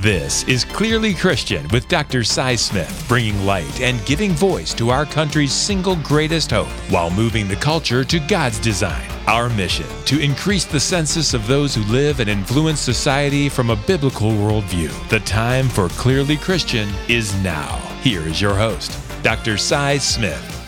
This is Clearly Christian with Dr. Cy Smith, bringing light and giving voice to our country's single greatest hope while moving the culture to God's design. Our mission to increase the census of those who live and influence society from a biblical worldview. The time for Clearly Christian is now. Here is your host, Dr. Cy Smith.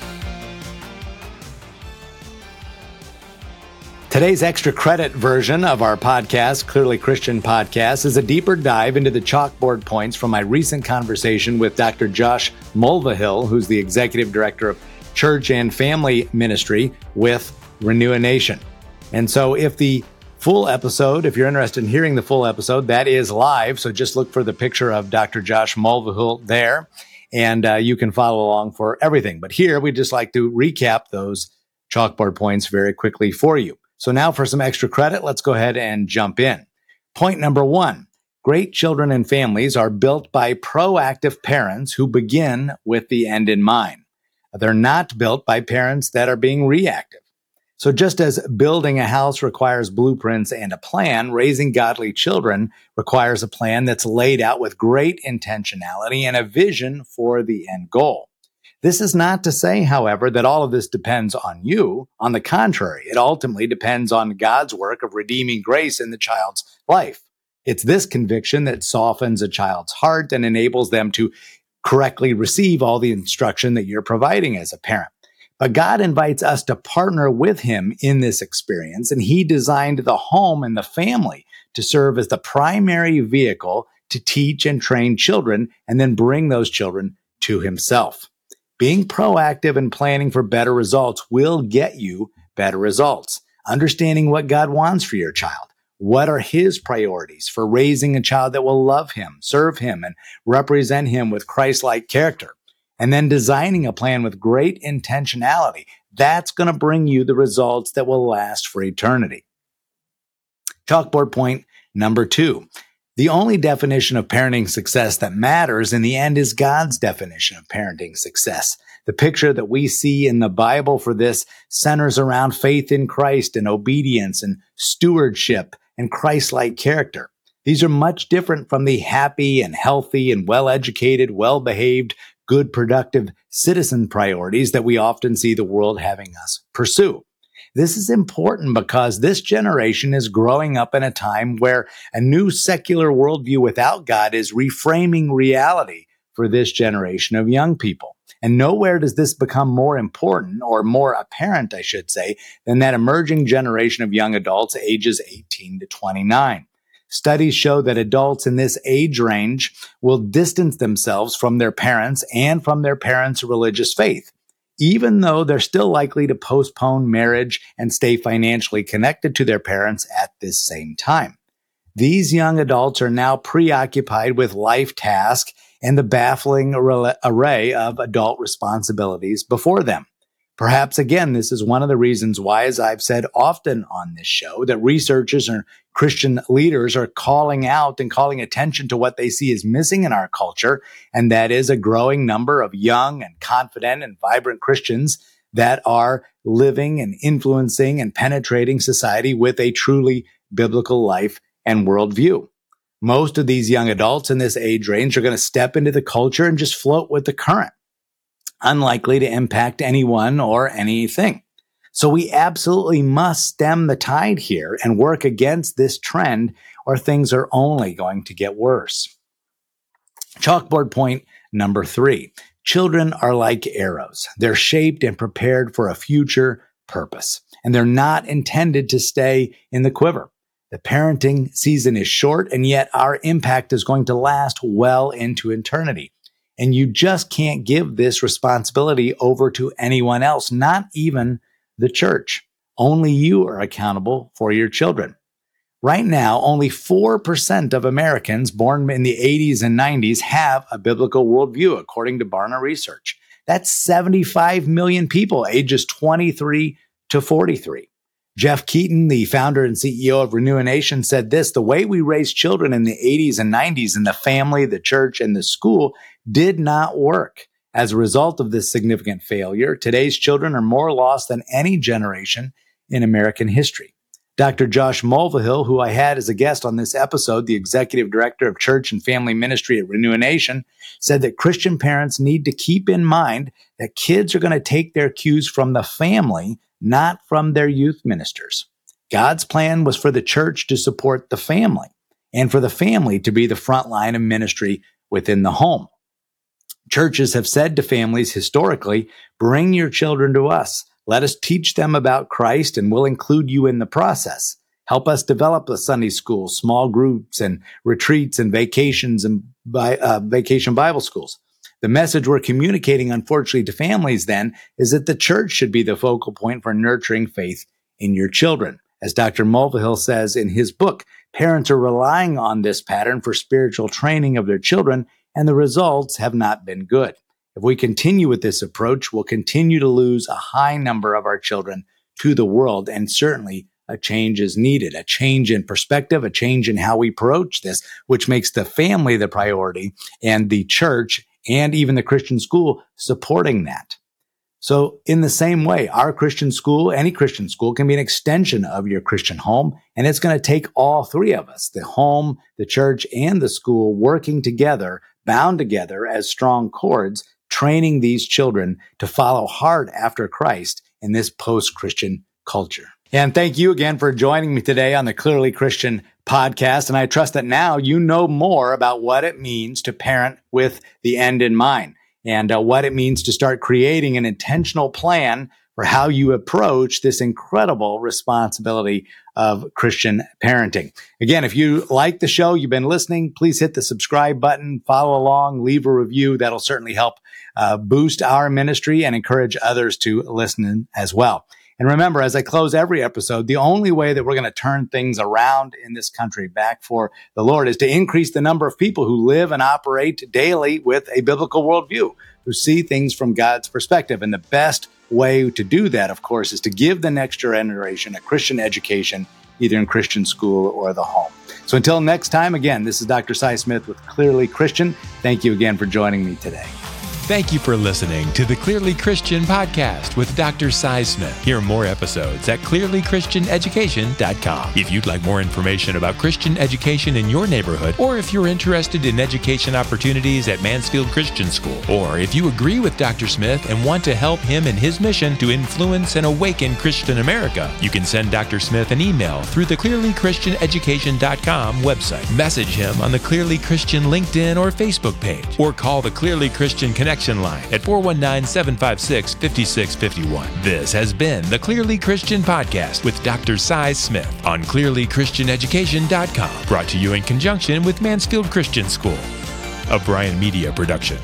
Today's extra credit version of our podcast, Clearly Christian Podcast, is a deeper dive into the chalkboard points from my recent conversation with Dr. Josh Mulvihill, who's the Executive Director of Church and Family Ministry with RenewaNation. And so, if the full episode, if you're interested in hearing the full episode, that is live. So just look for the picture of Dr. Josh Mulvihill there, and uh, you can follow along for everything. But here, we just like to recap those chalkboard points very quickly for you. So now for some extra credit, let's go ahead and jump in. Point number one. Great children and families are built by proactive parents who begin with the end in mind. They're not built by parents that are being reactive. So just as building a house requires blueprints and a plan, raising godly children requires a plan that's laid out with great intentionality and a vision for the end goal. This is not to say, however, that all of this depends on you. On the contrary, it ultimately depends on God's work of redeeming grace in the child's life. It's this conviction that softens a child's heart and enables them to correctly receive all the instruction that you're providing as a parent. But God invites us to partner with Him in this experience, and He designed the home and the family to serve as the primary vehicle to teach and train children and then bring those children to Himself. Being proactive and planning for better results will get you better results. Understanding what God wants for your child. What are his priorities for raising a child that will love him, serve him, and represent him with Christ like character? And then designing a plan with great intentionality. That's going to bring you the results that will last for eternity. Chalkboard point number two the only definition of parenting success that matters in the end is God's definition of parenting success. The picture that we see in the Bible for this centers around faith in Christ and obedience and stewardship and Christ-like character. These are much different from the happy and healthy and well-educated, well-behaved, good, productive citizen priorities that we often see the world having us pursue. This is important because this generation is growing up in a time where a new secular worldview without God is reframing reality for this generation of young people. And nowhere does this become more important or more apparent, I should say, than that emerging generation of young adults ages 18 to 29. Studies show that adults in this age range will distance themselves from their parents and from their parents' religious faith even though they're still likely to postpone marriage and stay financially connected to their parents at this same time. These young adults are now preoccupied with life tasks and the baffling array of adult responsibilities before them. Perhaps again, this is one of the reasons why, as I've said often on this show, that researchers and Christian leaders are calling out and calling attention to what they see is missing in our culture. And that is a growing number of young and confident and vibrant Christians that are living and influencing and penetrating society with a truly biblical life and worldview. Most of these young adults in this age range are going to step into the culture and just float with the current unlikely to impact anyone or anything. So we absolutely must stem the tide here and work against this trend or things are only going to get worse. Chalkboard point number three. Children are like arrows. They're shaped and prepared for a future purpose, and they're not intended to stay in the quiver. The parenting season is short, and yet our impact is going to last well into eternity. And you just can't give this responsibility over to anyone else, not even the church. Only you are accountable for your children. Right now, only 4% of Americans born in the 80s and 90s have a biblical worldview, according to Barna Research. That's 75 million people ages 23 to 43. Jeff Keaton, the founder and CEO of RenewaNation, said this The way we raised children in the 80s and 90s in the family, the church, and the school did not work. As a result of this significant failure, today's children are more lost than any generation in American history. Dr. Josh Mulvihill, who I had as a guest on this episode, the executive director of church and family ministry at RenewaNation, said that Christian parents need to keep in mind that kids are going to take their cues from the family, not from their youth ministers. God's plan was for the church to support the family and for the family to be the front line of ministry within the home. Churches have said to families historically, bring your children to us. Let us teach them about Christ and we'll include you in the process. Help us develop the Sunday school, small groups and retreats and vacations and by, uh, vacation Bible schools. The message we're communicating, unfortunately, to families then is that the church should be the focal point for nurturing faith in your children. As Dr. Mulvihill says in his book, parents are relying on this pattern for spiritual training of their children, and the results have not been good. If we continue with this approach, we'll continue to lose a high number of our children to the world, and certainly a change is needed, a change in perspective, a change in how we approach this, which makes the family the priority and the church and even the Christian school supporting that. So in the same way, our Christian school, any Christian school can be an extension of your Christian home. And it's going to take all three of us, the home, the church, and the school working together, bound together as strong cords training these children to follow hard after Christ in this post Christian culture. And thank you again for joining me today on the Clearly Christian podcast. And I trust that now you know more about what it means to parent with the end in mind and uh, what it means to start creating an intentional plan for how you approach this incredible responsibility of Christian parenting. Again, if you like the show, you've been listening, please hit the subscribe button, follow along, leave a review. That'll certainly help uh, boost our ministry and encourage others to listen as well. And remember, as I close every episode, the only way that we're going to turn things around in this country back for the Lord is to increase the number of people who live and operate daily with a biblical worldview, who see things from God's perspective. And the best way to do that, of course, is to give the next generation a Christian education, either in Christian school or the home. So until next time, again, this is Dr. Cy Smith with Clearly Christian. Thank you again for joining me today. Thank you for listening to the Clearly Christian podcast with Dr. Cy Smith. Hear more episodes at clearlychristianeducation.com. If you'd like more information about Christian education in your neighborhood, or if you're interested in education opportunities at Mansfield Christian School, or if you agree with Dr. Smith and want to help him in his mission to influence and awaken Christian America, you can send Dr. Smith an email through the clearlychristianeducation.com website. Message him on the Clearly Christian LinkedIn or Facebook page, or call the Clearly Christian Connection Connection line at 419 756 5651. This has been the Clearly Christian Podcast with Dr. Cy Smith on clearlychristianeducation.com, brought to you in conjunction with Mansfield Christian School, a Brian Media production.